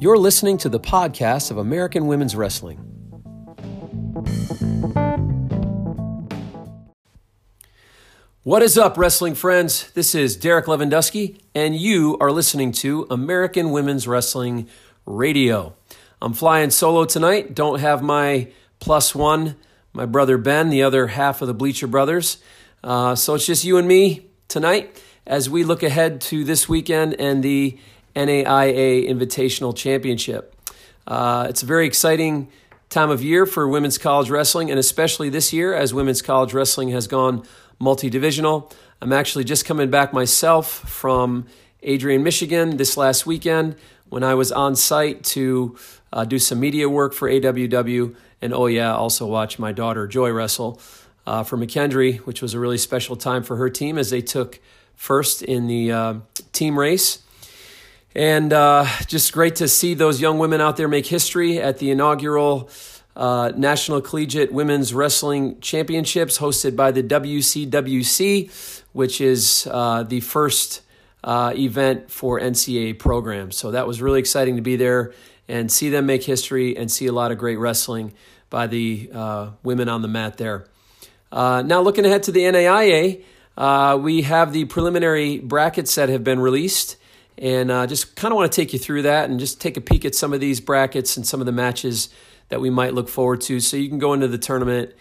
You're listening to the podcast of American Women's Wrestling. What is up, wrestling friends? This is Derek Lewandowski, and you are listening to American Women's Wrestling Radio. I'm flying solo tonight. Don't have my plus one, my brother Ben, the other half of the Bleacher Brothers. Uh, so it's just you and me tonight as we look ahead to this weekend and the NAIA Invitational Championship. Uh, it's a very exciting time of year for women's college wrestling, and especially this year as women's college wrestling has gone multi divisional. I'm actually just coming back myself from Adrian, Michigan this last weekend when I was on site to uh, do some media work for AWW. And oh, yeah, also watch my daughter Joy wrestle uh, for McKendree, which was a really special time for her team as they took first in the uh, team race. And uh, just great to see those young women out there make history at the inaugural uh, National Collegiate Women's Wrestling Championships hosted by the WCWC, which is uh, the first uh, event for NCAA programs. So that was really exciting to be there and see them make history and see a lot of great wrestling by the uh, women on the mat there. Uh, now, looking ahead to the NAIA, we have the preliminary brackets that have been released. And uh, just kind of want to take you through that and just take a peek at some of these brackets and some of the matches that we might look forward to. So you can go into the tournament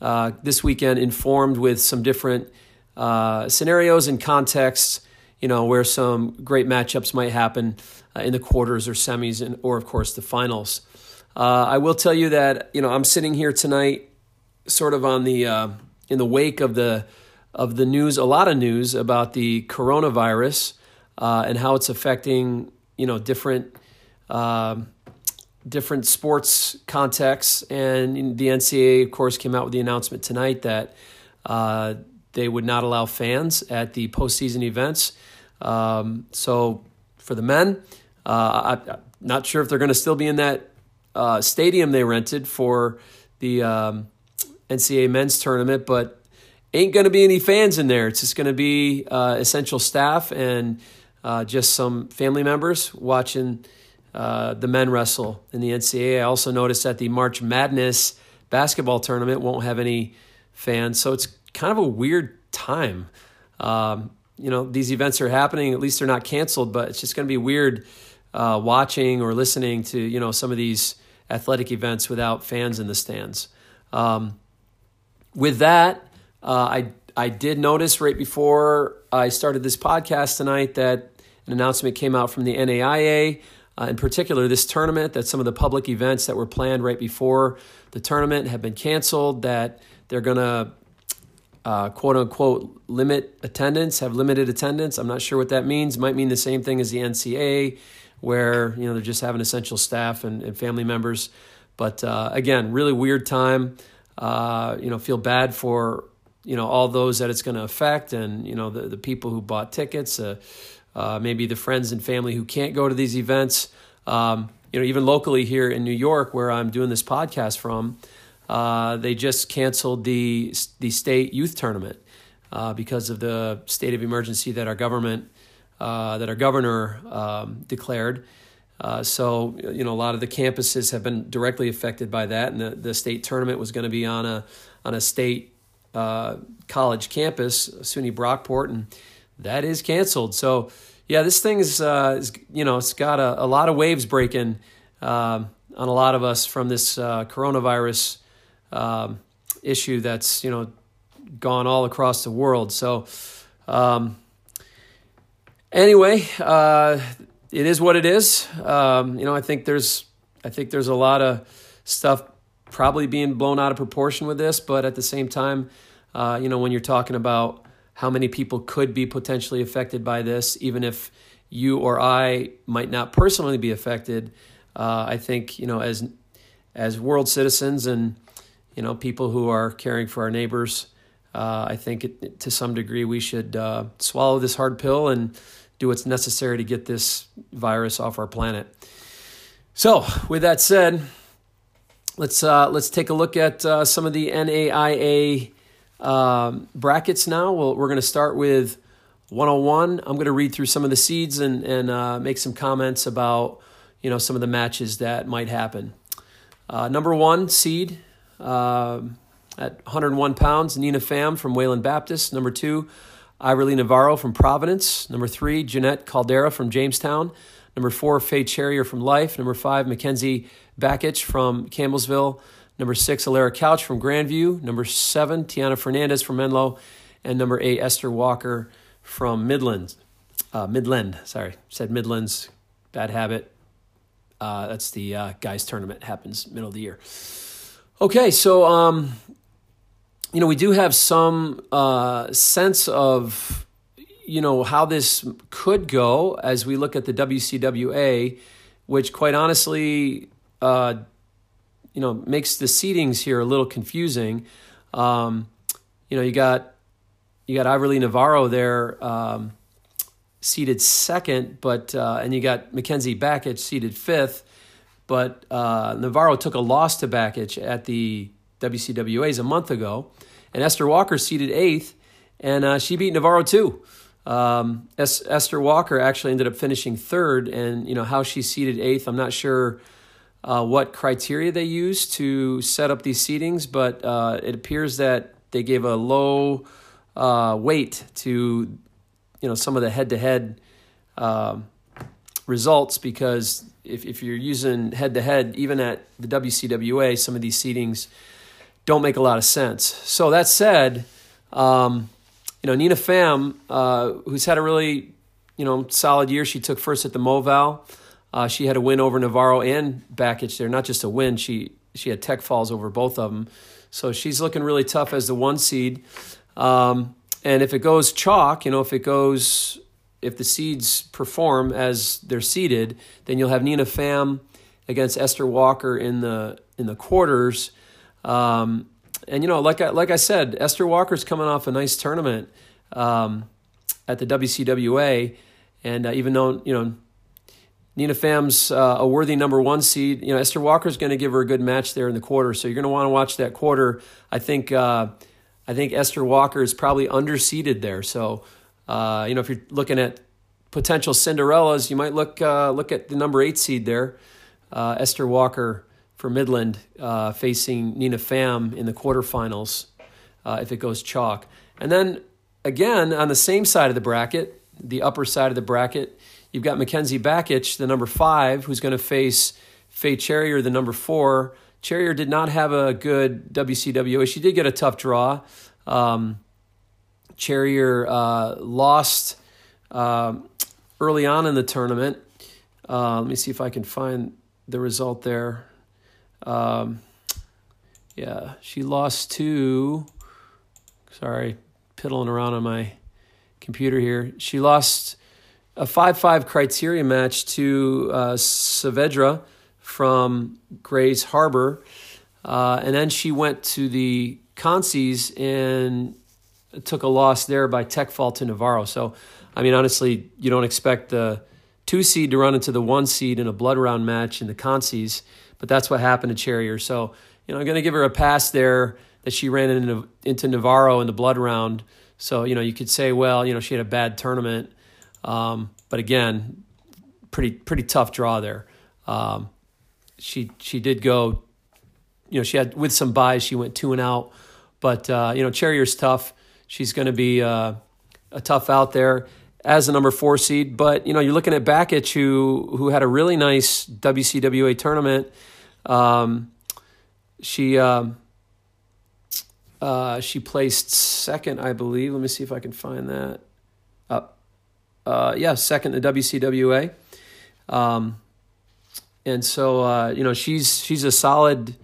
uh, this weekend informed with some different uh, scenarios and contexts, you know, where some great matchups might happen uh, in the quarters or semis, and, or of course the finals. Uh, I will tell you that, you know, I'm sitting here tonight sort of on the, uh, in the wake of the, of the news, a lot of news about the coronavirus uh, and how it's affecting you know different uh, different sports contexts. And the NCAA, of course, came out with the announcement tonight that uh, they would not allow fans at the postseason events. Um, so for the men, uh, I, am not sure if they're going to still be in that uh, stadium they rented for the um, NCAA men's tournament, but ain't going to be any fans in there. It's just going to be uh, essential staff and uh, just some family members watching uh, the men wrestle in the NCAA. I also noticed that the March Madness basketball tournament won't have any fans, so it's kind of a weird time. Um, you know, these events are happening. At least they're not canceled, but it's just going to be weird uh, watching or listening to you know some of these athletic events without fans in the stands. Um, with that, uh, I I did notice right before I started this podcast tonight that an announcement came out from the NAIA, uh, in particular, this tournament, that some of the public events that were planned right before the tournament have been canceled, that they're going to uh, quote unquote limit attendance, have limited attendance. I'm not sure what that means. Might mean the same thing as the NCAA, where you know they're just having essential staff and, and family members. But uh, again, really weird time. Uh, you know, feel bad for you know all those that it's going to affect, and you know the the people who bought tickets. Uh, uh, maybe the friends and family who can't go to these events. Um, you know, even locally here in New York, where I'm doing this podcast from, uh, they just canceled the the state youth tournament uh, because of the state of emergency that our government uh, that our governor um, declared. Uh, so you know, a lot of the campuses have been directly affected by that, and the, the state tournament was going to be on a on a state uh, college campus, SUNY Brockport, and that is canceled. So, yeah, this thing is, uh, is you know, it's got a, a lot of waves breaking uh, on a lot of us from this uh, coronavirus um, issue that's, you know, gone all across the world. So, um, anyway, uh, it is what it is. Um, you know, I think there's, I think there's a lot of stuff probably being blown out of proportion with this, but at the same time, uh, you know, when you're talking about how many people could be potentially affected by this, even if you or I might not personally be affected. Uh, I think you know as as world citizens and you know people who are caring for our neighbors. Uh, I think it, to some degree we should uh, swallow this hard pill and do what's necessary to get this virus off our planet. So, with that said, let's uh, let's take a look at uh, some of the NAIA um, brackets now. we we are going to start with 101. I'm going to read through some of the seeds and, and uh, make some comments about you know, some of the matches that might happen. Uh, number one seed uh, at 101 pounds, Nina Pham from Wayland Baptist. Number two, Iverly Navarro from Providence. Number three, Jeanette Caldera from Jamestown. Number four, Faye Cherrier from Life. Number five, Mackenzie Bakich from Campbellsville. Number six, Alara Couch from Grandview. Number seven, Tiana Fernandez from Menlo. And number eight, Esther Walker from Midlands. Uh, Midland, sorry, said Midlands, bad habit. Uh, that's the uh, guys tournament happens middle of the year. Okay, so um, you know we do have some uh, sense of you know how this could go as we look at the WCWA, which quite honestly, uh, you know, makes the seedings here a little confusing. Um, you know, you got you got Iverly Navarro there. Um, seated second, but uh, and you got Mackenzie Bakich seated fifth, but uh, Navarro took a loss to Bakich at the WCWA's a month ago, and Esther Walker seated eighth, and uh, she beat Navarro too. Um, es- Esther Walker actually ended up finishing third, and you know how she seated eighth. I'm not sure uh, what criteria they used to set up these seedings, but uh, it appears that they gave a low uh, weight to you know some of the head to head results because if, if you're using head to head, even at the WCWA, some of these seedings don't make a lot of sense. So that said, um, you know Nina Pham, uh, who's had a really you know solid year. She took first at the Moval. Uh, she had a win over Navarro and Bakich there. Not just a win, she she had tech falls over both of them. So she's looking really tough as the one seed. Um, and if it goes chalk, you know, if it goes, if the seeds perform as they're seeded, then you'll have Nina Pham against Esther Walker in the in the quarters. Um, and you know, like I, like I said, Esther Walker's coming off a nice tournament um, at the WCWA, and uh, even though you know Nina Pham's uh, a worthy number one seed, you know Esther Walker's going to give her a good match there in the quarter. So you're going to want to watch that quarter. I think. Uh, I think Esther Walker is probably underseeded there. So, uh, you know, if you're looking at potential Cinderellas, you might look uh, look at the number eight seed there, uh, Esther Walker for Midland, uh, facing Nina Pham in the quarterfinals if it goes chalk. And then again on the same side of the bracket, the upper side of the bracket, you've got Mackenzie Bakich, the number five, who's going to face Faye Cherrier, the number four. Cherrier did not have a good WCWA. She did get a tough draw. Um, Cherrier uh, lost uh, early on in the tournament. Uh, let me see if I can find the result there. Um, yeah, she lost to. Sorry, piddling around on my computer here. She lost a 5 5 criteria match to uh, Saavedra from Grays Harbor. Uh, and then she went to the Concies and took a loss there by tech fall to Navarro. So, I mean, honestly, you don't expect the two seed to run into the one seed in a blood round match in the Concies, but that's what happened to Cherrier. So, you know, I'm going to give her a pass there that she ran into, into Navarro in the blood round. So, you know, you could say, well, you know, she had a bad tournament. Um, but again, pretty pretty tough draw there. Um, she she did go, you know, she had with some buys, she went two and out. But uh, you know, Cherrier's tough. She's going to be uh, a tough out there as a number four seed. But you know, you're looking at Bakich, who who had a really nice WCWA tournament. Um, she um, uh, she placed second, I believe. Let me see if I can find that. Uh, uh, yeah, second the WCWA. Um, and so uh, you know she's she's a solid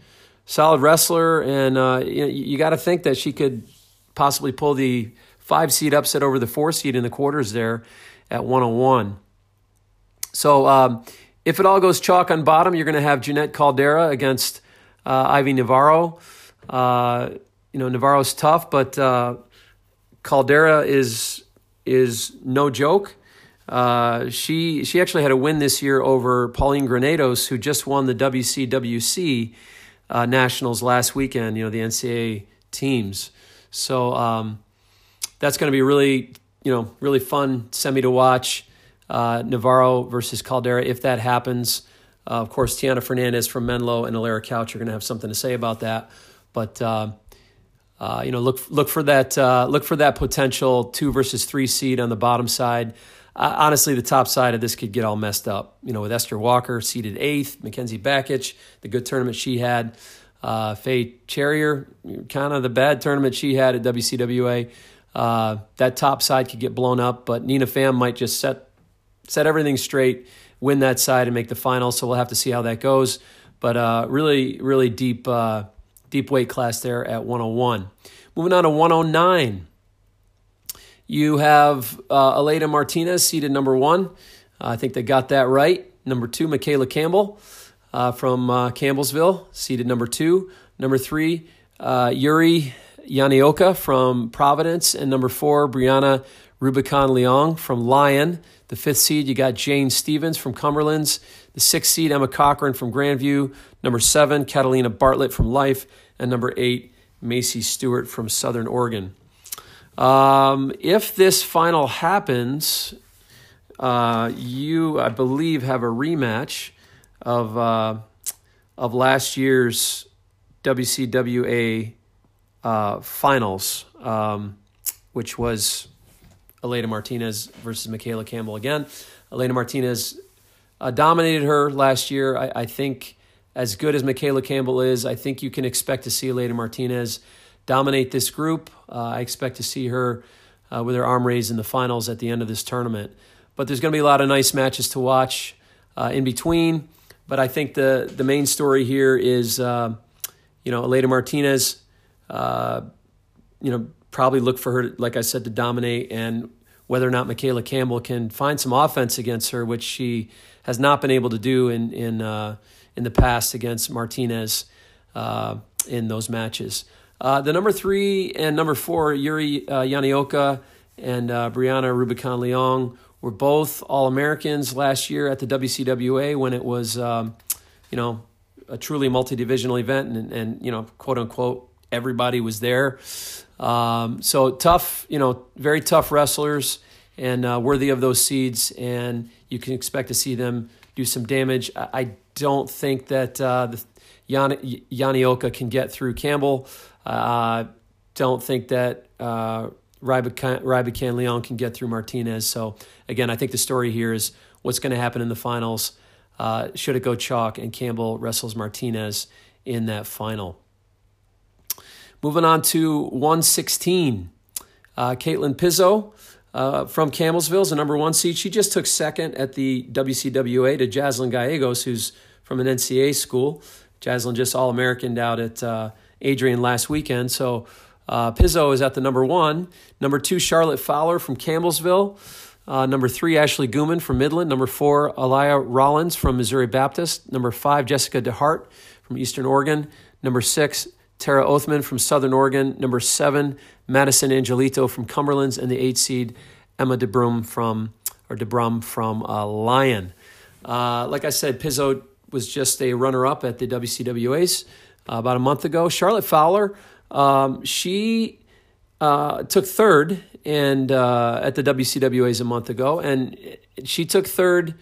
solid wrestler, and uh, you, you got to think that she could possibly pull the five seed upset over the four seed in the quarters there at 101. So um, if it all goes chalk on bottom, you're going to have Jeanette Caldera against uh, Ivy Navarro. Uh, you know Navarro's tough, but uh, Caldera is is no joke. Uh, she she actually had a win this year over Pauline Granados, who just won the WCWC uh, Nationals last weekend. You know the NCAA teams, so um, that's going to be really you know really fun semi to watch. Uh, Navarro versus Caldera if that happens. Uh, of course, Tiana Fernandez from Menlo and Alara Couch are going to have something to say about that. But uh, you know, look look for that uh, look for that potential two versus three seed on the bottom side. Uh, honestly, the top side of this could get all messed up. You know, with Esther Walker seeded eighth, Mackenzie Bakich, the good tournament she had, uh, Faye Cherrier, kind of the bad tournament she had at WCWA. Uh, that top side could get blown up, but Nina Pham might just set set everything straight, win that side, and make the final. So we'll have to see how that goes. But uh, really, really deep, deep weight class there at 101. Moving on to 109. You have uh, Martinez seated number one. I think they got that right. Number two, Michaela Campbell uh, from uh, Campbellsville, seated number two. Number three, uh, Yuri Yanioka from Providence. And number four, Brianna Rubicon Leong from Lyon. The fifth seed, you got Jane Stevens from Cumberlands. The sixth seed, Emma Cochran from Grandview. Number seven, Catalina Bartlett from Life. And number eight, Macy Stewart from Southern Oregon. Um, if this final happens, uh, you, I believe, have a rematch of uh, of last year's WCWA uh, finals, um, which was Elena Martinez versus Michaela Campbell again. Elena Martinez uh, dominated her last year. I, I, think, as good as Michaela Campbell is, I think you can expect to see Aleyda Martinez dominate this group. Uh, I expect to see her uh, with her arm raised in the finals at the end of this tournament. But there's going to be a lot of nice matches to watch uh, in between. But I think the the main story here is, uh, you know, Aleyda Martinez. Uh, you know, probably look for her, like I said, to dominate, and whether or not Michaela Campbell can find some offense against her, which she has not been able to do in in uh, in the past against Martinez uh, in those matches. Uh, the number three and number four, Yuri uh, Yanioka and uh, Brianna Rubicon Leong, were both All Americans last year at the WCWA when it was, um, you know, a truly multi divisional event and, and, you know, quote unquote, everybody was there. Um, so tough, you know, very tough wrestlers and uh, worthy of those seeds. And you can expect to see them do some damage. I, don't think that uh, the Yan- Yanioka can get through Campbell. Uh, don't think that uh, Leon can get through Martinez. So, again, I think the story here is what's going to happen in the finals. Uh, should it go chalk and Campbell wrestles Martinez in that final? Moving on to 116. Uh, Caitlin Pizzo uh, from Campbellsville is a number one seed. She just took second at the WCWA to Jaslyn Gallegos, who's from an NCAA school. Jaslyn just All American out at uh, Adrian last weekend. So uh, Pizzo is at the number one. Number two, Charlotte Fowler from Campbellsville. Uh, number three, Ashley Gooman from Midland. Number four, Aliyah Rollins from Missouri Baptist. Number five, Jessica DeHart from Eastern Oregon. Number six, Tara Othman from Southern Oregon. Number seven, Madison Angelito from Cumberlands. And the eight seed, Emma DeBrum from, or DeBrum from uh, Lyon. Uh, like I said, Pizzo was just a runner up at the WCWAs uh, about a month ago. Charlotte Fowler, um, she uh, took third and uh, at the WCWA's a month ago, and she took third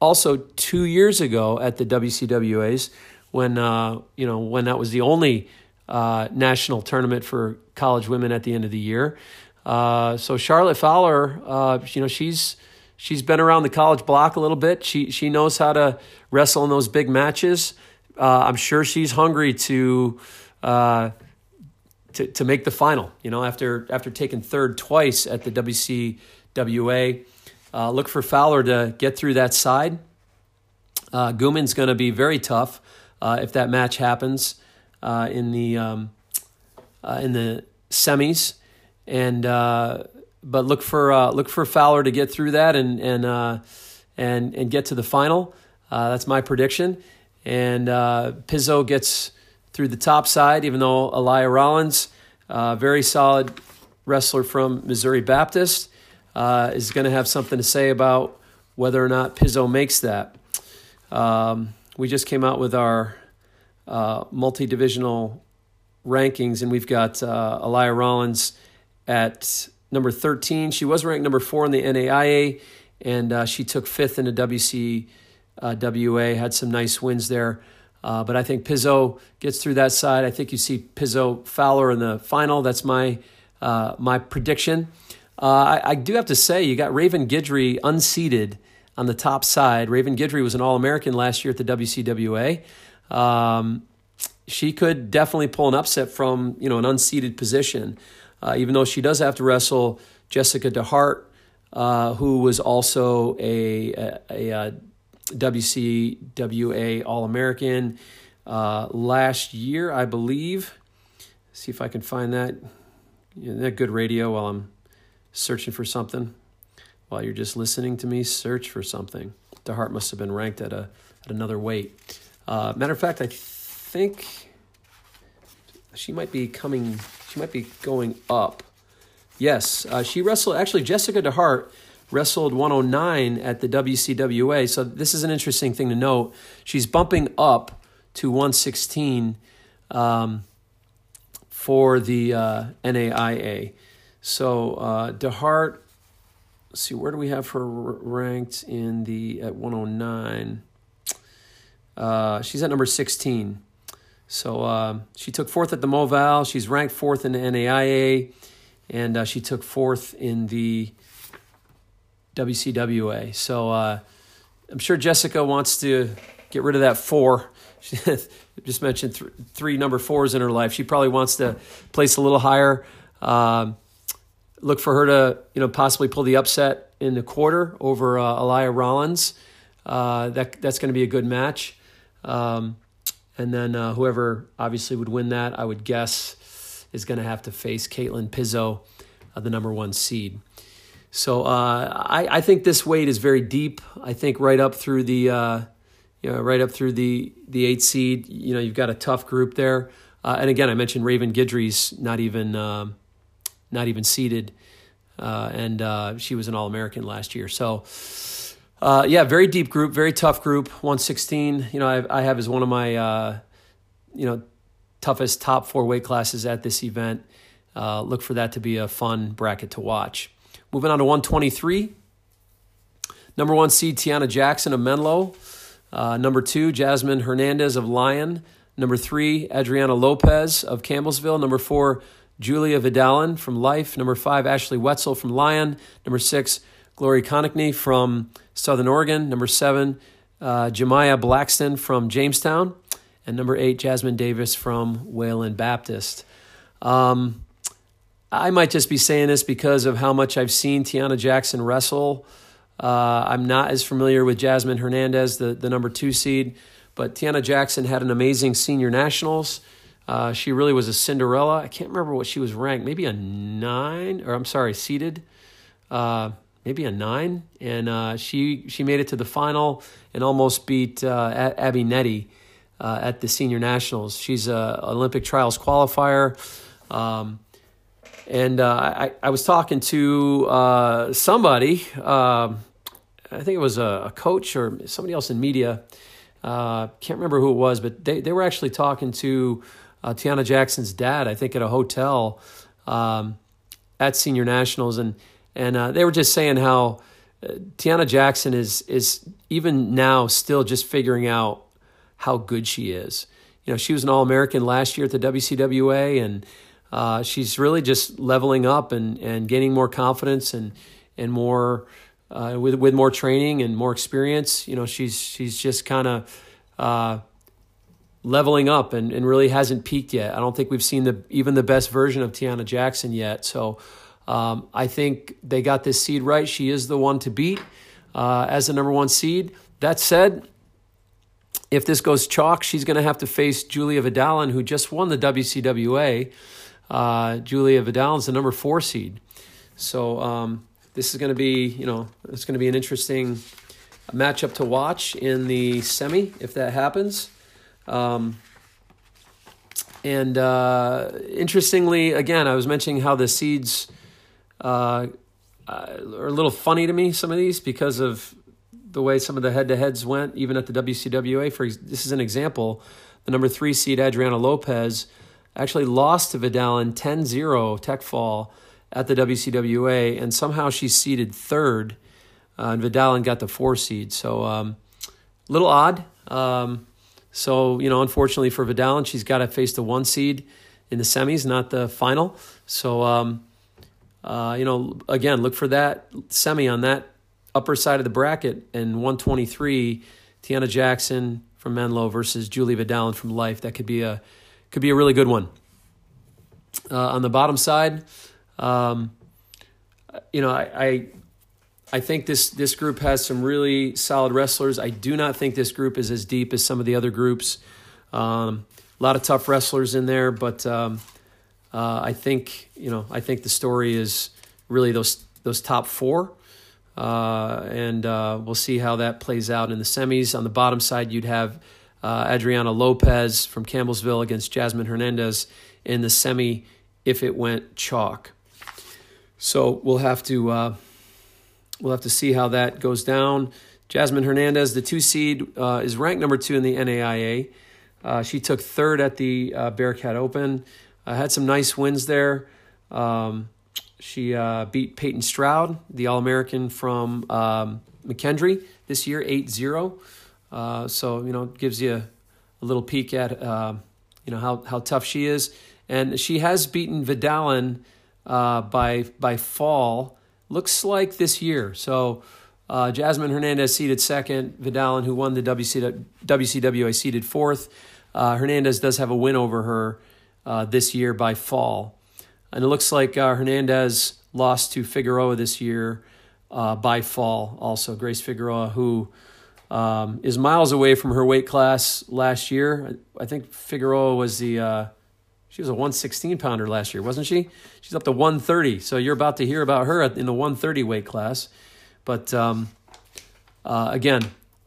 also two years ago at the WCWA's when uh, you know when that was the only uh, national tournament for college women at the end of the year. Uh, so Charlotte Fowler, you know, she's she's been around the college block a little bit. She she knows how to wrestle in those big matches uh, I'm sure she's hungry to, uh, to to make the final. You know, after after taking third twice at the WCWA, uh, look for Fowler to get through that side. Uh, Gooman's going to be very tough uh, if that match happens uh, in the um, uh, in the semis, and but look for look for Fowler to get through that and and and and get to the final. that's my prediction. And uh, Pizzo gets through the top side, even though Aliyah Rollins, uh, very solid wrestler from Missouri Baptist, uh, is going to have something to say about whether or not Pizzo makes that. Um, we just came out with our uh, multi divisional rankings, and we've got uh, Aliyah Rollins at number 13. She was ranked number four in the NAIA, and uh, she took fifth in the WC uh, had some nice wins there. Uh, but I think Pizzo gets through that side. I think you see Pizzo Fowler in the final. That's my uh, my prediction. Uh, I, I, do have to say, you got Raven Guidry unseeded on the top side. Raven Guidry was an All American last year at the WCWA. Um, she could definitely pull an upset from you know an unseeded position, uh, even though she does have to wrestle Jessica DeHart, uh, who was also a, a, a, a WCWA All American uh, last year, I believe. see if I can find that. Isn't that good radio while I'm searching for something? While you're just listening to me search for something. DeHart must have been ranked at a at another weight. Uh, matter of fact, I think she might be coming. She might be going up. Yes, uh, she wrestled. Actually, Jessica DeHart wrestled 109 at the WCWA. So this is an interesting thing to note. She's bumping up to 116 um, for the uh, NAIA. So uh, DeHart, let's see, where do we have her ranked in the at 109? Uh, she's at number 16. So uh, she took fourth at the Moval. She's ranked fourth in the NAIA, and uh, she took fourth in the WCWA. So uh, I'm sure Jessica wants to get rid of that four. She just mentioned th- three number fours in her life. She probably wants to place a little higher. Um, look for her to you know possibly pull the upset in the quarter over uh, Aliyah Rollins. Uh, that that's going to be a good match. Um, and then uh, whoever obviously would win that, I would guess, is going to have to face Caitlin Pizzo, uh, the number one seed. So uh, I, I think this weight is very deep. I think right up through the uh, you know right up through the the eight seed. You know you've got a tough group there. And again, I mentioned Raven Guidry's not even um, not even seeded, uh, and uh, she was an All American last year. So. Uh, yeah, very deep group, very tough group. 116, you know, I, I have as one of my, you know, toughest top four weight classes at this event. look for that to be a fun bracket to watch. Moving on to 123. Number one seed Tiana Jackson of Menlo. Uh, number two, Jasmine Hernandez of Lyon. Number three, Adriana Lopez of Campbellsville. Number four, Julia Vidalin from Life. Number five, Ashley Wetzel from Lyon. Number six, Glory Connickney from Southern Oregon. Number seven, uh, Jemiah Blackston from Jamestown. And number eight, Jasmine Davis from Wayland Baptist. Um, I might just be saying this because of how much I've seen Tiana Jackson wrestle. Uh, I'm not as familiar with Jasmine Hernandez, the, the number two seed, but Tiana Jackson had an amazing senior nationals. Uh, she really was a Cinderella. I can't remember what she was ranked, maybe a nine, or I'm sorry, seated. uh, maybe a nine. And uh, she she made it to the final and almost beat uh, Abby Nettie uh, at the senior nationals. She's a Olympic trials qualifier. Um, and uh, I, I was talking to somebody, uh, I think it was a, a, coach or somebody else in media. Can't remember who it was, but they, they were actually talking to uh, Tiana Jackson's dad, I think, at a hotel um, at Senior Nationals. And, and uh, they were just saying how Tiana Jackson is, is even now still just figuring out how good she is. You know, she was an All American last year at the WCWA, and uh, she's really just leveling up and, and gaining more confidence and and more uh, with with more training and more experience. You know, she's she's just kind of uh, leveling up and, and really hasn't peaked yet. I don't think we've seen the even the best version of Tiana Jackson yet. So um, I think they got this seed right. She is the one to beat uh, as the number one seed. That said, if this goes chalk, she's going to have to face Julia Vidalin, who just won the WCWA. Uh, Julia Vidal is the number four seed. So um, this is going to be, you know, it's going to be an interesting matchup to watch in the semi if that happens. Um, and uh, interestingly, again, I was mentioning how the seeds uh, uh are a little funny to me. Some of these because of the way some of the head-to-heads went, even at the WCWA. For this is an example, the number three seed Adriana Lopez actually lost to Vidalin 10 0 tech fall at the WCWA, and somehow she's seeded third, uh, and Vidalin got the four seed. So um, little odd. Um, so, you know, unfortunately for Vidal, and she's got to face the one seed in the semis, not the final. So, um, uh, you know, again, look for that semi on that upper side of the bracket and 123, Tiana Jackson from Menlo versus Julie Vidal from Life. That could be a could be a really good one. Uh, on the bottom side, um, you know, I, I I think this this group has some really solid wrestlers. I do not think this group is as deep as some of the other groups. Um, a lot of tough wrestlers in there, but um, uh, I think you know I think the story is really those those top four, uh, and uh, we'll see how that plays out in the semis. On the bottom side, you'd have uh, Adriana Lopez from Campbellsville against Jasmine Hernandez in the semi if it went chalk. So we'll have to uh, we'll have to see how that goes down. Jasmine Hernandez, the two seed, uh, is ranked number two in the NAIA. Uh, she took third at the uh, Bearcat Open. Uh, had some nice wins there. Um, she uh, beat Peyton Stroud, the All American from um, McKendree this year, 8 0. Uh, so, you know, gives you a, a little peek at, you know, how, how tough she is. And she has beaten Vidalin by by fall. Looks like this year. So uh, Jasmine Hernandez seeded second. Vidalin, who won the WC, WCWA, seeded fourth. Uh, Hernandez does have a win over her uh, this year by fall. And it looks like uh, Hernandez lost to Figueroa this year uh, by fall also. Grace Figueroa, who um, is miles away from her weight class last year. I think Figueroa was the she was a 116 pounder last year, wasn't she? She's up to 130. So you're about to hear about her in the 130 weight class. But um, uh, again,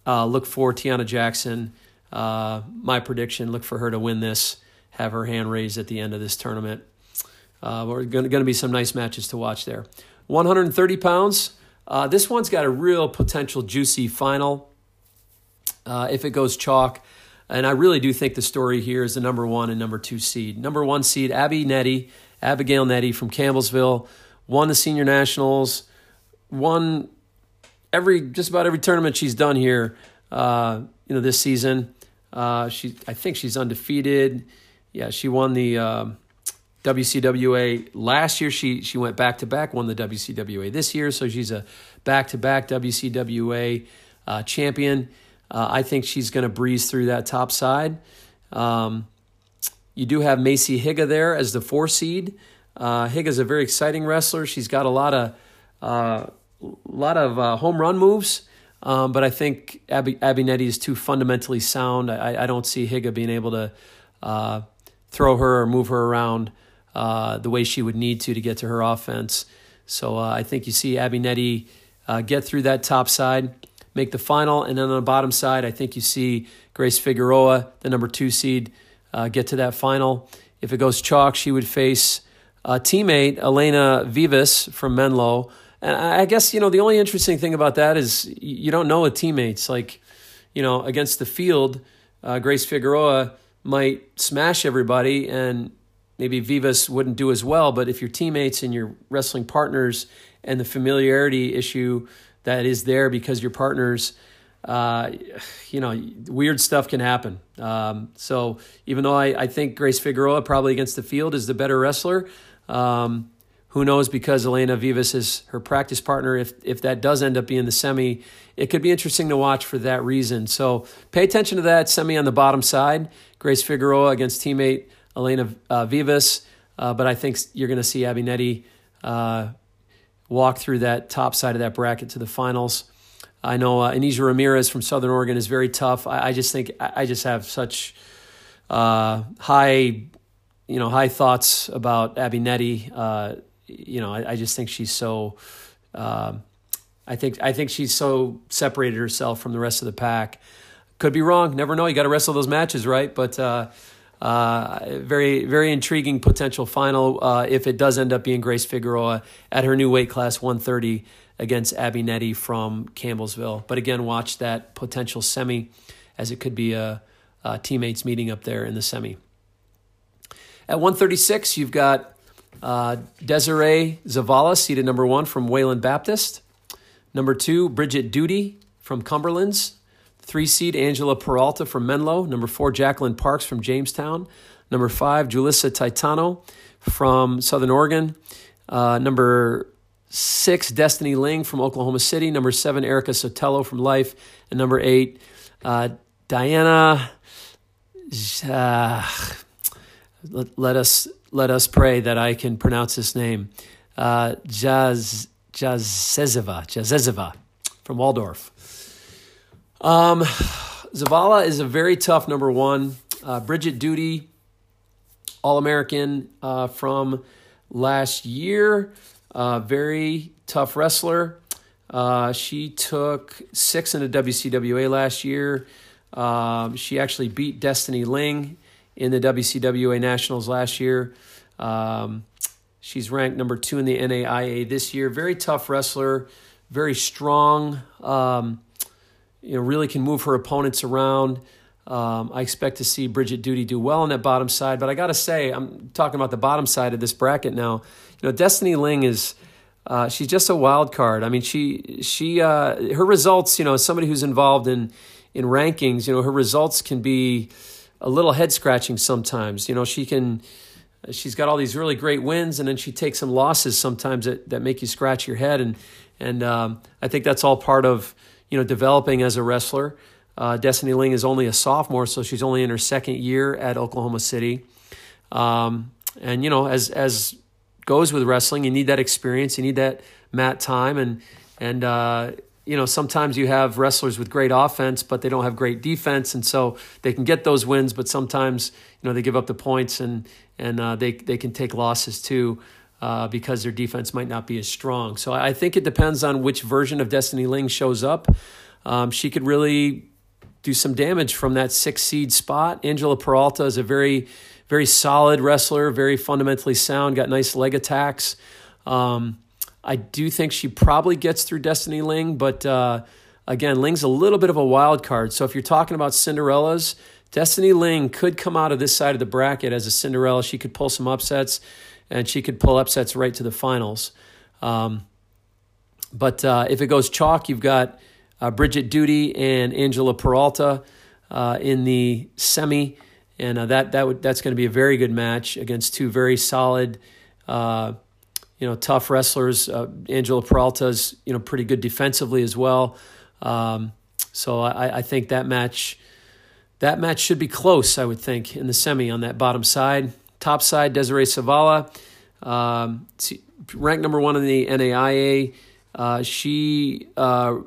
uh, look for Tiana Jackson. Uh, my prediction: look for her to win this. Have her hand raised at the end of this tournament. Uh, we're going to be some nice matches to watch there. 130 pounds. Uh, this one's got a real potential juicy final. Uh, if it goes chalk, and I really do think the story here is the number one and number two seed. Number one seed, Abby Nettie, Abigail Nettie from Campbellsville, won the senior nationals, won every just about every tournament she's done here. Uh, you know, this season, uh, she I think she's undefeated. Yeah, she won the uh, WCWA last year. She she went back to back, won the WCWA this year, so she's a back to back WCWA uh, champion. Uh, I think she's going to breeze through that top side. Um, you do have Macy Higa there as the four seed. Uh, Higa's a very exciting wrestler. She's got a lot of uh, lot of uh, home run moves, um, but I think Abby, Abby Nettie is too fundamentally sound. I, I don't see Higa being able to uh, throw her or move her around uh, the way she would need to to get to her offense. So uh, I think you see Abby Nettie uh, get through that top side make the final. And then on the bottom side, I think you see Grace Figueroa, the number two seed, uh, get to that final. If it goes chalk, she would face a teammate, Elena Vivas from Menlo. And I guess, you know, the only interesting thing about that is you don't know with teammates. Like, you know, against the field, uh, Grace Figueroa might smash everybody and maybe Vivas wouldn't do as well. But if your teammates and your wrestling partners and the familiarity issue that is there because your partners uh, you know, weird stuff can happen. Um, so even though I, I think Grace Figueroa probably against the field is the better wrestler, um, who knows because Elena Vivas is her practice partner. If if that does end up being the semi, it could be interesting to watch for that reason. So pay attention to that semi on the bottom side. Grace Figueroa against teammate Elena uh, Vivas, uh, but I think you're going to see Abby Nettie uh, walk through that top side of that bracket to the finals. I know uh, Ramirez from Southern Oregon is very tough. I, I just think I, just have such uh, high, you know, high thoughts about Abby Nettie. Uh, you know, I, I, just think she's so. Uh, I think I think she's so separated herself from the rest of the pack. Could be wrong. Never know. You got to wrestle those matches, right? But uh, uh, very, very intriguing potential final uh, if it does end up being Grace Figueroa at her new weight class 130 against Abby Nettie from Campbellsville. But again, watch that potential semi as it could be a, a teammates meeting up there in the semi. At 136, you've got uh, Desiree Zavala, seated number one from Wayland Baptist. Number two, Bridget Duty from Cumberlands. Three seed Angela Peralta from Menlo, number four Jacqueline Parks from Jamestown, number five Julissa Titano from Southern Oregon, uh, number six Destiny Ling from Oklahoma City, number seven Erica Sotelo from Life, and number eight uh, Diana. Uh, let, let, us let us pray that I can pronounce this name. Uh, Jaz Jazezeva Jazezeva from Waldorf. Um, Zavala is a very tough number one. Uh, Bridget Duty, All American uh, from last year, uh, very tough wrestler. Uh, she took six in the WCWA last year. Um, she actually beat Destiny Ling in the WCWA Nationals last year. Um, she's ranked number two in the NAIA this year. Very tough wrestler, very strong. Um, you know, really can move her opponents around. Um, I expect to see Bridget Duty do well on that bottom side, but I got to say, I'm talking about the bottom side of this bracket now. You know, Destiny Ling is uh, she's just a wild card. I mean, she she uh, her results. You know, somebody who's involved in in rankings, you know, her results can be a little head scratching sometimes. You know, she can she's got all these really great wins, and then she takes some losses sometimes that that make you scratch your head, and and um, I think that's all part of you know, developing as a wrestler. Uh, Destiny Ling is only a sophomore, so she's only in her second year at Oklahoma City. Um, and you know, as as goes with wrestling, you need that experience, you need that mat time, and and uh, you know, sometimes you have wrestlers with great offense, but they don't have great defense, and so they can get those wins, but sometimes you know they give up the points and and uh, they they can take losses too uh, because their defense might not be as strong. So I think it depends on which version of Destiny Ling shows up. Um, she could really do some damage from that six seed spot. Angela Peralta is a very, very solid wrestler, very fundamentally sound, got nice leg attacks. Um, I do think she probably gets through Destiny Ling, but uh, again, Ling's a little bit of a wild card. So if you're talking about Cinderellas, Destiny Ling could come out of this side of the bracket as a Cinderella. She could pull some upsets and she could pull upsets right to the finals. Um, but uh, if it goes chalk, you've got uh, Bridget Duty and Angela Peralta uh, in the semi, and uh, that that would, that's going to be a very good match against two very solid, uh, you know, tough wrestlers. Uh, Angela Peralta's you know pretty good defensively as well. Um, so I, I think that match that match should be close. I would think in the semi on that bottom side. Top side, Desiree Zavala, um, ranked number one in the NAIA. Uh, she uh,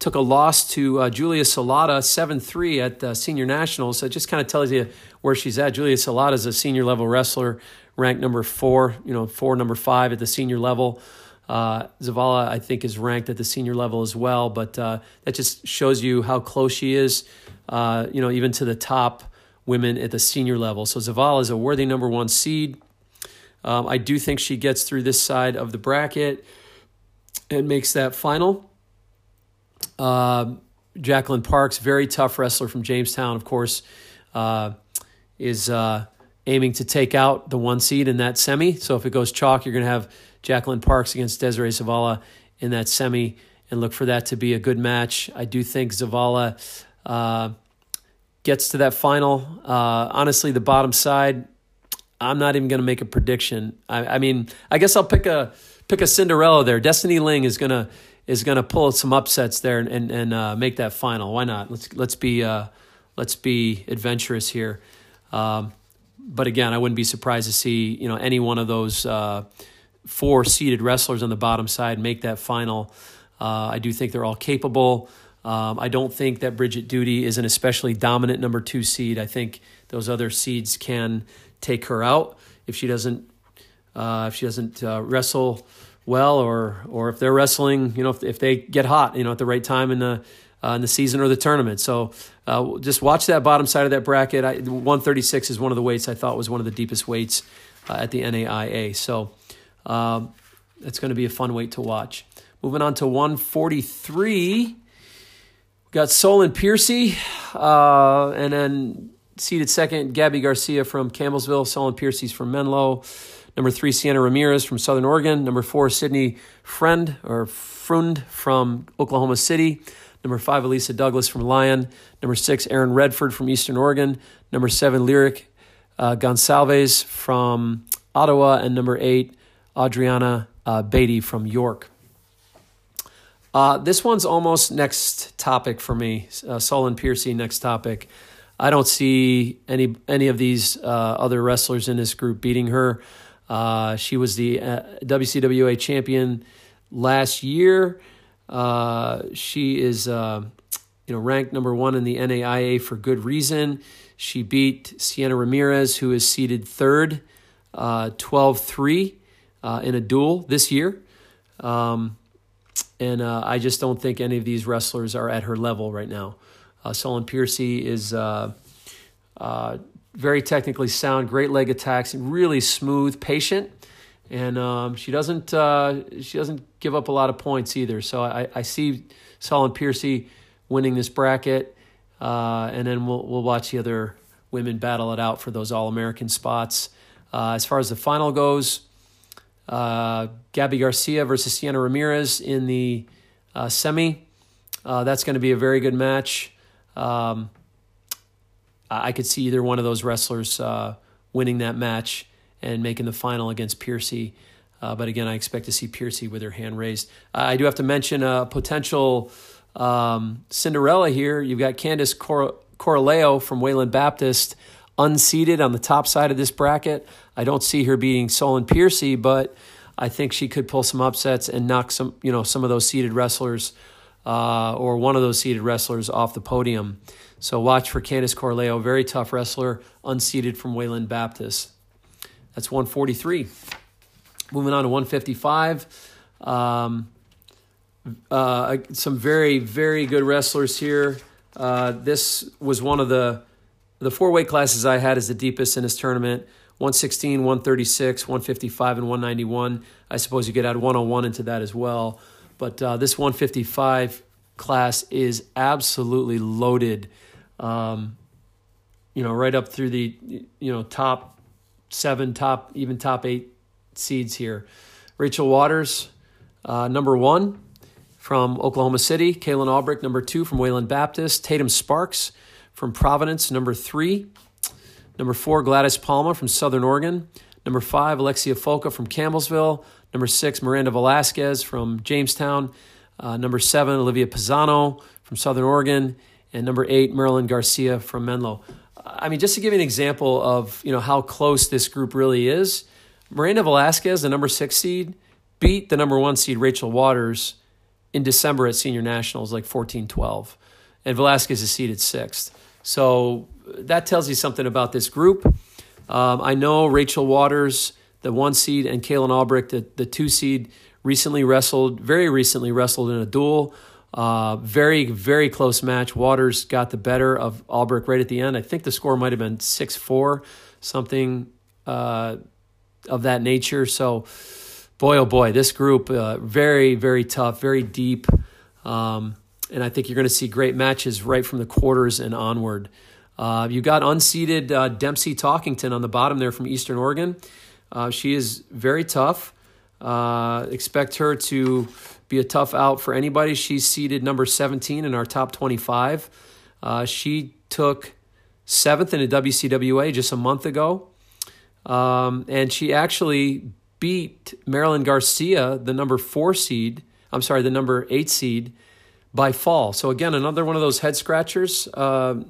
took a loss to uh, Julia Salata 7 3 at the senior nationals. So it just kind of tells you where she's at. Julia Salata is a senior level wrestler, ranked number four, you know, four, number five at the senior level. Uh, Zavala, I think, is ranked at the senior level as well, but uh, that just shows you how close she is, uh, you know, even to the top women at the senior level. So Zavala is a worthy number one seed. Um, I do think she gets through this side of the bracket and makes that final. Uh, Jacqueline Parks, very tough wrestler from Jamestown, of course, uh, is uh, aiming to take out the one seed in that semi. So if it goes chalk, you're going to have Jacqueline Parks against Desiree Zavala in that semi and look for that to be a good match. I do think Zavala uh, gets to that final. Uh, honestly, the bottom side, I'm not even going to make a prediction. I, I, mean, I guess I'll pick a pick a Cinderella there. Destiny Ling is gonna is gonna pull some upsets there and and, and uh, make that final. Why not? Let's let's be uh, let's be adventurous here. Um, but again, I wouldn't be surprised to see you know any one of those uh, four seeded wrestlers on the bottom side make that final. Uh, I do think they're all capable. Um, I don't think that Bridget Duty is an especially dominant number two seed. I think those other seeds can take her out if she doesn't uh, if she doesn't uh, wrestle well or or if they're wrestling, you know, if, if they get hot, you know, at the right time in the uh, in the season or the tournament. So uh, just watch that bottom side of that bracket. I, 136 is one of the weights I thought was one of the deepest weights uh, at the NAIA. So um, it's going to be a fun weight to watch. Moving on to 143 got Solon Piercy, uh, and then seated second, Gabby Garcia from Campbellsville. Solon Piercy's from Menlo. Number three, Sienna Ramirez from Southern Oregon. Number four, Sydney Friend or Frund from Oklahoma City. Number five, Elisa Douglas from Lyon. Number six, Aaron Redford from Eastern Oregon. Number seven, Lyric uh, Gonsalves from Ottawa. And number eight, Adriana uh, Beatty from York. Uh, this one's almost next topic for me. Uh, and Piercy, next topic. I don't see any any of these uh, other wrestlers in this group beating her. Uh, she was the uh, WCWA champion last year. Uh, she is, you know, ranked number one in the NAIA for good reason. She beat Sienna Ramirez, who is seeded third, 12-3 in a duel this year. Um, and uh, I just don't think any of these wrestlers are at her level right now. Uh, Solon Piercy is uh, uh, very technically sound, great leg attacks, really smooth, patient, and um, she doesn't uh, she doesn't give up a lot of points either. So I, I see Solon Piercy winning this bracket, uh, and then we'll we'll watch the other women battle it out for those All American spots. as far as the final goes. Uh, Gabby Garcia versus Sienna Ramirez in the uh, semi. Uh, that's going to be a very good match. Um, I could see either one of those wrestlers uh, winning that match and making the final against Piercy. Uh, but again, I expect to see Piercy with her hand raised. I do have to mention a potential um, Cinderella here. You've got Candice Cor- Coraleo from Wayland Baptist unseated on the top side of this bracket. I don't see her beating Solon Piercy, but I think she could pull some upsets and knock some, you know, some of those seeded wrestlers uh, or one of those seeded wrestlers off the podium. So watch for Candice Corleo, very tough wrestler, unseated from Wayland Baptist. That's 143. Moving on to 155. Um, uh, some very, very good wrestlers here. Uh, this was one of the the four weight classes I had as the deepest in this tournament 116, 136, 155, and 191. I suppose you could add 101 into that as well. But uh, this 155 class is absolutely loaded. Um, you know, right up through the you know top seven, top even top eight seeds here. Rachel Waters, uh, number one from Oklahoma City. Kaylin Albrecht, number two from Wayland Baptist. Tatum Sparks from Providence, number three. Number four, Gladys Palma from Southern Oregon. Number five, Alexia Folka from Campbellsville. Number six, Miranda Velasquez from Jamestown. Uh, number seven, Olivia Pisano from Southern Oregon. And number eight, Marilyn Garcia from Menlo. I mean, just to give you an example of you know how close this group really is, Miranda Velasquez, the number six seed, beat the number one seed Rachel Waters in December at Senior Nationals, like 14 12. And Velasquez is seeded sixth. So that tells you something about this group. Um, I know Rachel Waters, the one seed, and Kaylin Albrecht, the, the two seed, recently wrestled, very recently wrestled in a duel. Uh, very, very close match. Waters got the better of Albrecht right at the end. I think the score might have been 6 4, something uh, of that nature. So, boy, oh boy, this group, uh, very, very tough, very deep. Um, and I think you're going to see great matches right from the quarters and onward. Uh, you got unseeded uh, Dempsey Talkington on the bottom there from Eastern Oregon. Uh, she is very tough. Uh, expect her to be a tough out for anybody. She's seeded number 17 in our top 25. Uh, she took seventh in the WCWA just a month ago. Um, and she actually beat Marilyn Garcia, the number four seed. I'm sorry, the number eight seed by fall. So again, another one of those head scratchers. Uh,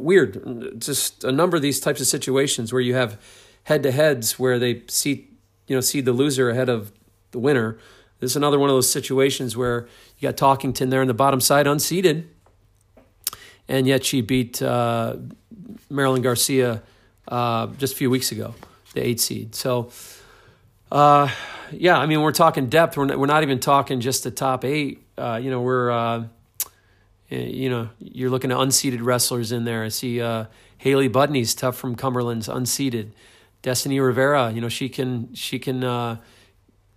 weird, just a number of these types of situations where you have head to heads where they see you know seed the loser ahead of the winner. This is another one of those situations where you got Talkington there in the bottom side, unseeded, and yet she beat uh, Marilyn Garcia uh, just a few weeks ago, the eight seed. So. Uh, yeah, I mean, we're talking depth. We're not, we're not even talking just the top eight uh, you know, we're, uh, you know, you're looking at unseeded wrestlers in there. I see uh, Haley Budney's tough from Cumberland's unseeded. Destiny Rivera, you know, she can she can uh,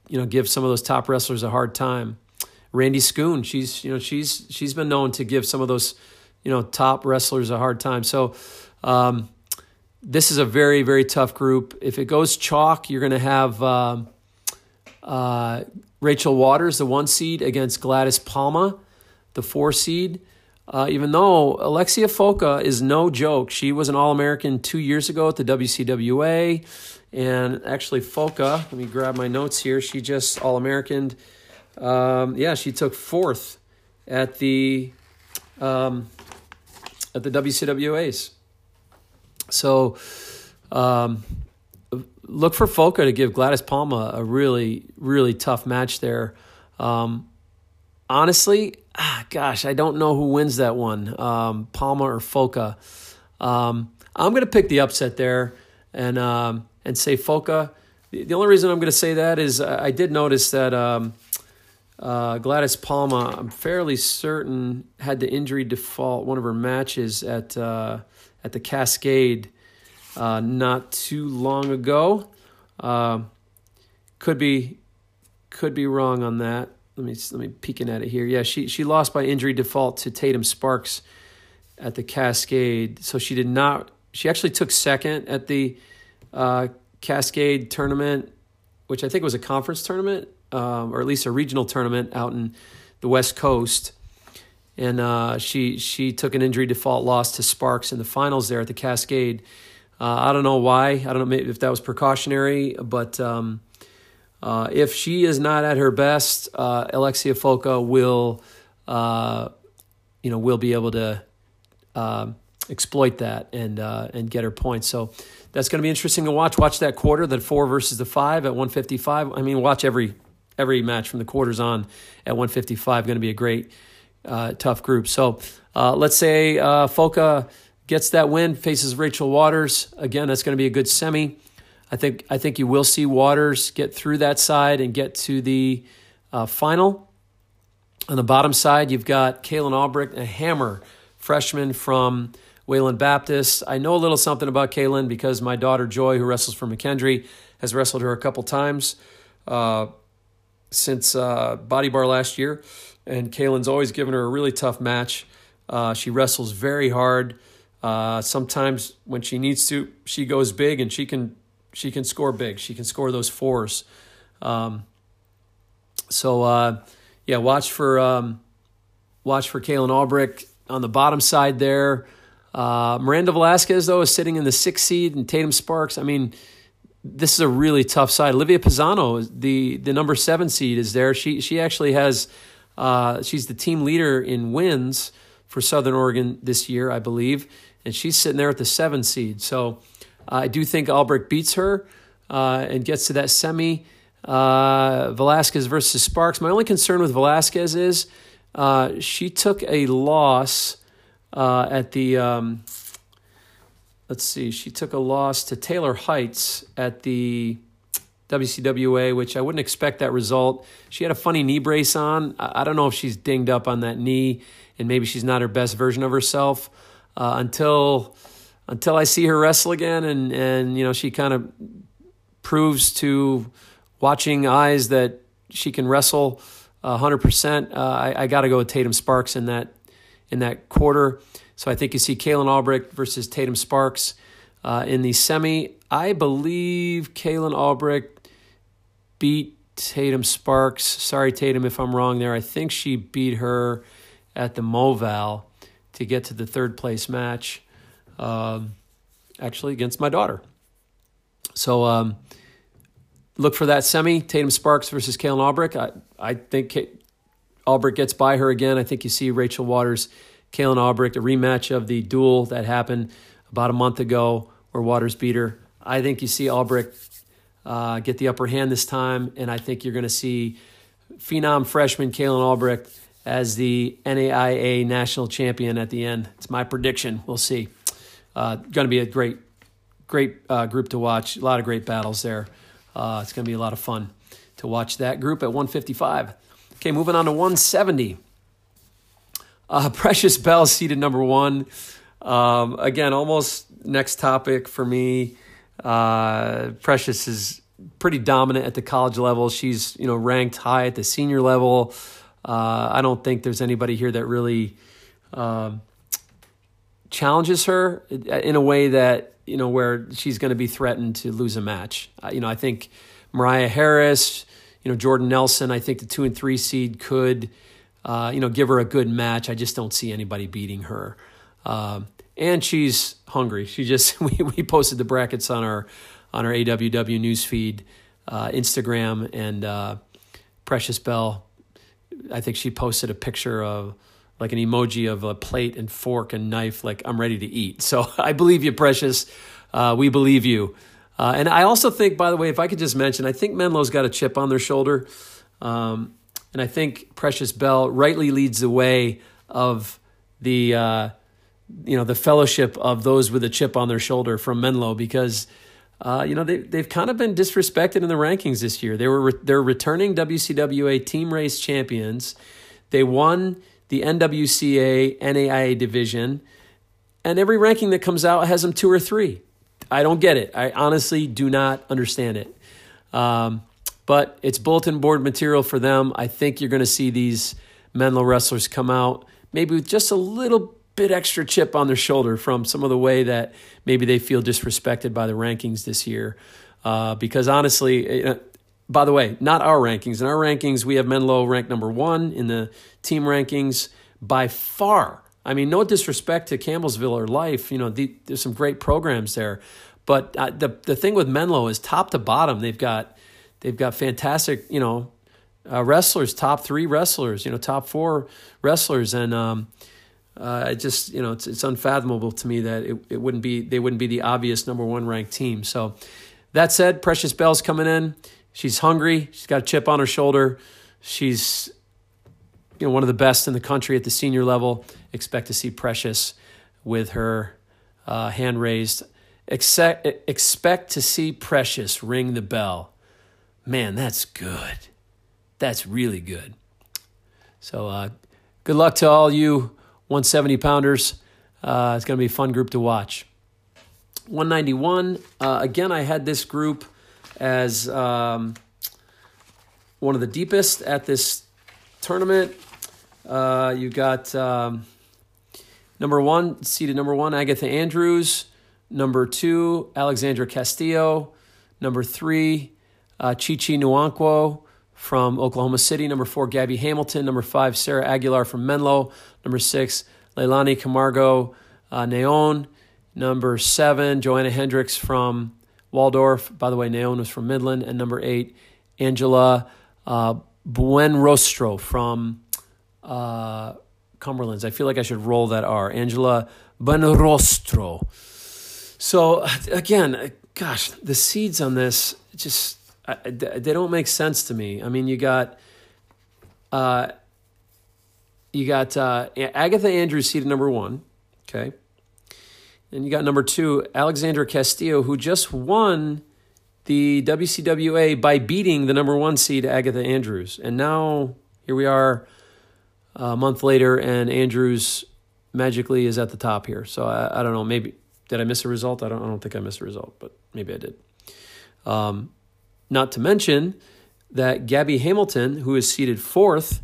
you know give some of those top wrestlers a hard time. Randy Schoon, she's you know she's she's been known to give some of those you know top wrestlers a hard time. So um, this is a very very tough group. If it goes chalk, you're going to have um, uh, Rachel Waters, the one seed, against Gladys Palma, the four seed. Uh, even though Alexia Foca is no joke, she was an All American two years ago at the WCWA. And actually, Foca, let me grab my notes here. She just All American. Um, yeah, she took fourth at the um, at the WCWA's. So um, look for Foca to give Gladys Palma a really, really tough match there. Um, honestly, ah, gosh, I don't know who wins that one, um, Palma or Foca. Um, I'm going to pick the upset there and um, and say Foca. The, only reason I'm going to say that is I, did notice that um, uh, Gladys Palma, I'm fairly certain, had the injury default one of her matches at uh, at the Cascade uh, not too long ago. Uh, could be could be wrong on that. Let me let me peeking at it here. Yeah, she she lost by injury default to Tatum Sparks at the Cascade. So she did not. She actually took second at the uh, Cascade tournament, which I think was a conference tournament, um, or at least a regional tournament out in the West Coast. And uh, she she took an injury default loss to Sparks in the finals there at the Cascade. Uh, I don't know why. I don't know if that was precautionary, but um, uh, if she is not at her best, uh, Alexia Foca will, uh, you know, will be able to uh, exploit that and uh, and get her points. So that's going to be interesting to watch. Watch that quarter, the four versus the five at 155. I mean, watch every every match from the quarters on at 155. Going to be a great, tough group. So let's say Foca gets that win, faces Rachel Waters. Again, that's going to be a good semi. I think I think you will see Waters get through that side and get to the uh, final. On the bottom side, you've got Kaylin Albrecht, a hammer freshman from Wayland Baptist. I know a little something about Kaylin because my daughter Joy, who wrestles for McKendree, has wrestled her a couple times uh, since uh, Body Bar last year, and Kaylin's always given her a really tough match. Uh, she wrestles very hard. Uh, sometimes when she needs to, she goes big and she can she can score big. She can score those fours. Um, so uh, yeah, watch for um, watch for Kaylin Albrecht on the bottom side there. Uh, Miranda Velasquez though is sitting in the sixth seed, and Tatum Sparks. I mean, this is a really tough side. Olivia Pisano, the the number seven seed, is there. She she actually has uh, she's the team leader in wins for Southern Oregon this year, I believe and she's sitting there at the seven seed. So I do think Albrecht beats her uh, and gets to that semi. Uh, Velasquez versus Sparks. My only concern with Velasquez is uh, she took a loss at the. Um, let's see, she took a loss to Taylor Heights at the WCWA, which I wouldn't expect that result. She had a funny knee brace on. I don't know if she's dinged up on that knee and maybe she's not her best version of herself uh, until until I see her wrestle again, and and you know she kind of proves to watching eyes that she can wrestle hundred uh, percent. I, I got to go with Tatum Sparks in that in that quarter. So I think you see Kaylin Albrecht versus Tatum Sparks uh, in the semi. I believe Kaylin Albrecht beat Tatum Sparks. Sorry, Tatum, if I'm wrong there. I think she beat her at the Moval to get to the third place match, um, actually against my daughter. So um, look for that semi Tatum Sparks versus Kaylin Albrecht. I, I think Kate, Albrecht gets by her again. I think you see Rachel Waters, Kaylin Albrecht, a rematch of the duel that happened about a month ago where Waters beat her. I think you see Albrecht uh, get the upper hand this time, and I think you're going to see phenom freshman Kaylin Albrecht as the NAIA national champion at the end. It's my prediction. We'll see. Uh, going to be a great, great uh, group to watch. A lot of great battles there. Uh, it's going to be a lot of fun to watch that group at 155. Okay, moving on to 170. Uh, Precious Bell seated number one. Um, again, almost next topic for me. Uh, Precious is pretty dominant at the college level. She's you know ranked high at the senior level. Uh, I don't think there's anybody here that really um, challenges her in a way that you know where she's going to be threatened to lose a match. Uh, you know, I think Mariah Harris, you know Jordan Nelson. I think the two and three seed could uh, you know, give her a good match. I just don't see anybody beating her. Um, and she's hungry. She just we, we posted the brackets on our on our AWW news feed, uh, Instagram, and uh, Precious Bell. I think she posted a picture of like an emoji of a plate and fork and knife, like I'm ready to eat. So I believe you, Precious. Uh, we believe you. Uh, and I also think, by the way, if I could just mention, I think Menlo's got a chip on their shoulder. Um, and I think Precious Bell rightly leads the way of the uh, you know the fellowship of those with a chip on their shoulder from Menlo because uh, you know they they've kind of been disrespected in the rankings this year. They were re- they're returning WCWA team race champions. They won the NWCA NAIA division, and every ranking that comes out has them two or three. I don't get it. I honestly do not understand it. Um, but it's bulletin board material for them. I think you're going to see these Menlo wrestlers come out maybe with just a little bit extra chip on their shoulder from some of the way that maybe they feel disrespected by the rankings this year. Uh, because honestly, by the way, not our rankings. In our rankings, we have Menlo ranked number one in the team rankings by far. I mean, no disrespect to Campbellsville or Life. You know, the, there's some great programs there, but uh, the the thing with Menlo is top to bottom, they've got They've got fantastic, you know, uh, wrestlers, top three wrestlers, you know, top four wrestlers, and um, uh, just you know, it's, it's unfathomable to me that it, it wouldn't be they wouldn't be the obvious number one ranked team. So that said, Precious Bell's coming in. She's hungry. She's got a chip on her shoulder. She's you know one of the best in the country at the senior level. Expect to see Precious with her uh, hand raised. Expect, expect to see Precious ring the bell man, that's good. That's really good. So, uh, good luck to all you 170 pounders. Uh, it's going to be a fun group to watch. 191, uh, again, I had this group as um, one of the deepest at this tournament. Uh, you got um, number one, seeded number one, Agatha Andrews. Number two, Alexandra Castillo. Number three, uh, Chichi Nwankwo from Oklahoma City. Number four, Gabby Hamilton. Number five, Sarah Aguilar from Menlo. Number six, Leilani Camargo uh, Neon. Number seven, Joanna Hendricks from Waldorf. By the way, Neon was from Midland. And number eight, Angela uh, Buenrostro from uh, Cumberlands. I feel like I should roll that R. Angela Buenrostro. So, again, gosh, the seeds on this just they don't make sense to me. I mean, you got uh, you got uh, Agatha Andrews seated number one, okay, and you got number two Alexandra Castillo, who just won the WCWA by beating the number one seed Agatha Andrews, and now here we are a month later, and Andrews magically is at the top here. So I, I don't know. Maybe did I miss a result? I don't. I don't think I missed a result, but maybe I did. Um, not to mention that Gabby Hamilton, who is seated fourth,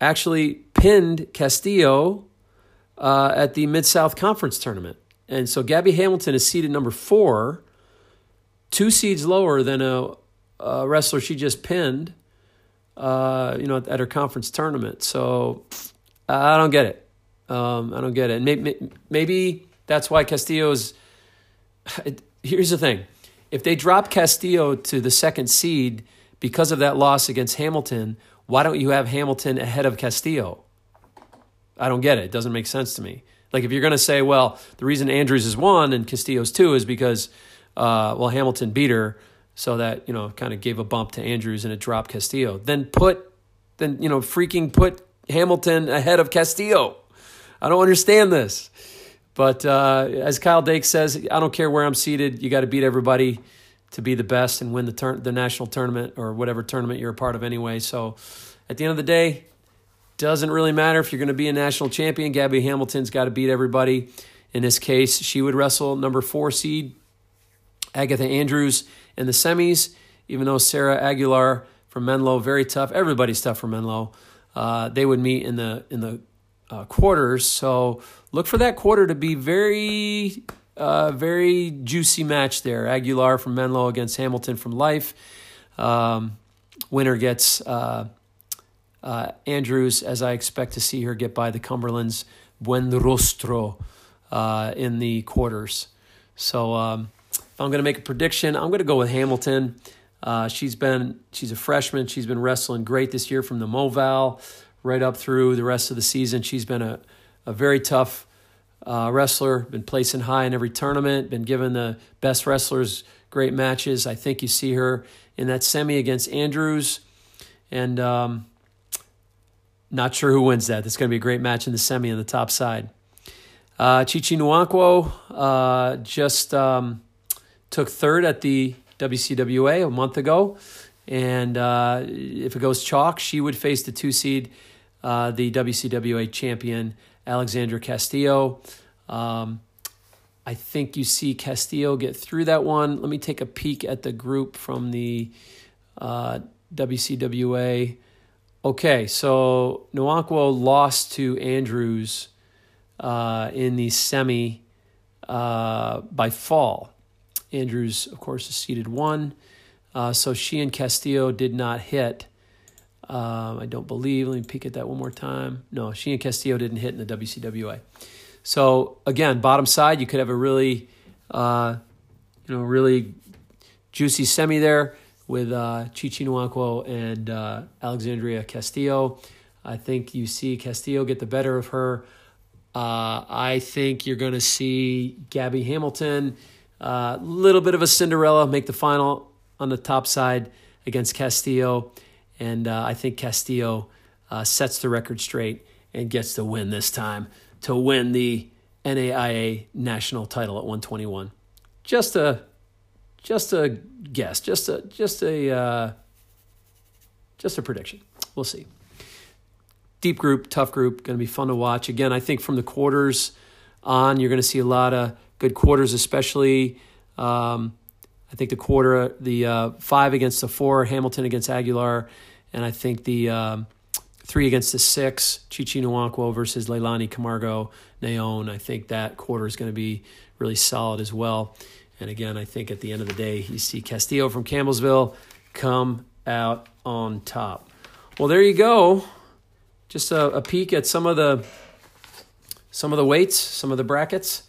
actually pinned Castillo uh, at the Mid South Conference tournament. And so Gabby Hamilton is seated number four, two seeds lower than a, a wrestler she just pinned, uh, you know, at, at, her conference tournament. So I don't get it. Um, I don't get it. Maybe, maybe that's why Castillo's. Here's the thing if they drop Castillo to the second seed because of that loss against Hamilton, why don't you have Hamilton ahead of Castillo? I don't get it. It doesn't make sense to me. Like if you're going to say, well, the reason Andrews is one and Castillo's two is because, uh, well, Hamilton beat her, so that you know kind of gave a bump to Andrews and it dropped Castillo. Then put, then you know, freaking put Hamilton ahead of Castillo. I don't understand this. But uh, as Kyle Dake says, I don't care where I'm seated. You got to beat everybody to be the best and win the tur- the national tournament or whatever tournament you're a part of anyway. So at the end of the day, doesn't really matter if you're going to be a national champion. Gabby Hamilton's got to beat everybody. In this case, she would wrestle number four seed Agatha Andrews in the semis. Even though Sarah Aguilar from Menlo, very tough. Everybody's tough from Menlo. Uh, they would meet in the in the uh, quarters. So look for that quarter to be very, uh, very juicy match there. Aguilar from Menlo against Hamilton from Life. Um, winner gets uh, Andrews, as I expect to see her get by the Cumberlands Buenrostro uh, in the quarters. So um, if I'm going to make a prediction, I'm going to go with Hamilton. Uh, she's been she's a freshman. She's been wrestling great this year from the Moval right up through the rest of the season. She's been a, a very tough uh, wrestler, been placing high in every tournament, been given the best wrestlers great matches. I think you see her in that semi against Andrews, and um, not sure who wins that. It's going to be a great match in the semi on the top side. Uh, Chichi Nwankwo uh, just um, took third at the WCWA a month ago. And uh, if it goes chalk, she would face the two seed, uh, the WCWA champion, Alexandra Castillo. Um, I think you see Castillo get through that one. Let me take a peek at the group from the uh, WCWA. Okay, so Nwankwo lost to Andrews uh, in the semi uh, by fall. Andrews, of course, is seeded one. Uh, so she and Castillo did not hit. Um, I don't believe. Let me peek at that one more time. No, she and Castillo didn't hit in the WCWA. So again, bottom side, you could have a really, uh, you know, really juicy semi there with uh, Chichi Nwankwo and uh, Alexandria Castillo. I think you see Castillo get the better of her. Uh, I think you're going to see Gabby Hamilton, a uh, little bit of a Cinderella, make the final on the top side against Castillo. And uh, I think Castillo uh, sets the record straight and gets the win this time to win the NAIA national title at 121. Just a just a guess, just a just a uh, just a prediction. We'll see. Deep group, tough group, going to be fun to watch. Again, I think from the quarters on, you're going to see a lot of good quarters, especially. Um, I think the quarter, the uh, five against the four, Hamilton against Aguilar, and I think the um, three against the six, Chichi Nwankwo versus Leilani Camargo Naon. I think that quarter is going to be really solid as well. And again, I think at the end of the day, you see Castillo from Campbellsville come out on top. Well, there you go. Just a, a peek at some of the some of the weights, some of the brackets,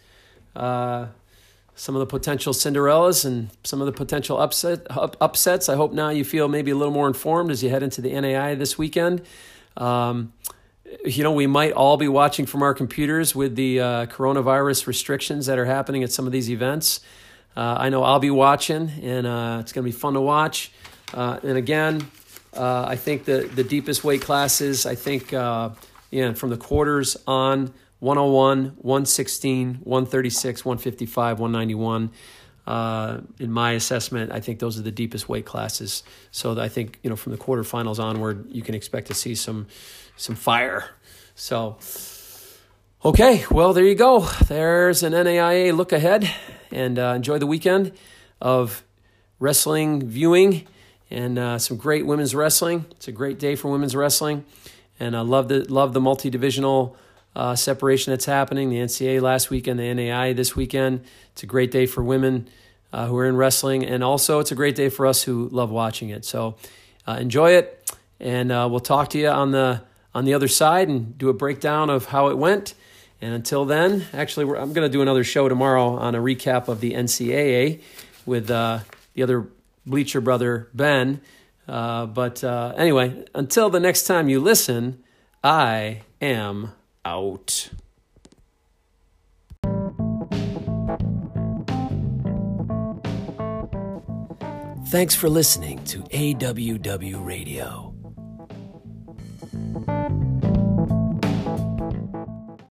uh, some of the potential Cinderellas, and some of the potential upset up, upsets. I hope now you feel maybe a little more informed as you head into the NAI this weekend. Um, you know, we might all be watching from our computers with the uh, coronavirus restrictions that are happening at some of these events. Uh, I know I'll be watching, and uh, it's going to be fun to watch. Uh, and again, uh, I think the, the deepest weight classes, I think, uh, yeah, from the quarters on 101, 116, 136, 155, 191. Uh, in my assessment, I think those are the deepest weight classes. So I think you know from the quarterfinals onward, you can expect to see some some fire. So, okay, well there you go. There's an NAIA look ahead, and uh, enjoy the weekend of wrestling viewing and uh, some great women's wrestling. It's a great day for women's wrestling, and I love the love the multi divisional uh, separation that's happening. The NCAA last weekend, the NAI this weekend. It's a great day for women uh, who are in wrestling, and also it's a great day for us who love watching it. So uh, enjoy it, and uh, we'll talk to you on the on the other side and do a breakdown of how it went. And until then, actually, I'm going to do another show tomorrow on a recap of the NCAA with uh, the other bleacher brother Ben. Uh, but anyway, until the next time you listen, I am out. Thanks for listening to AWW Radio.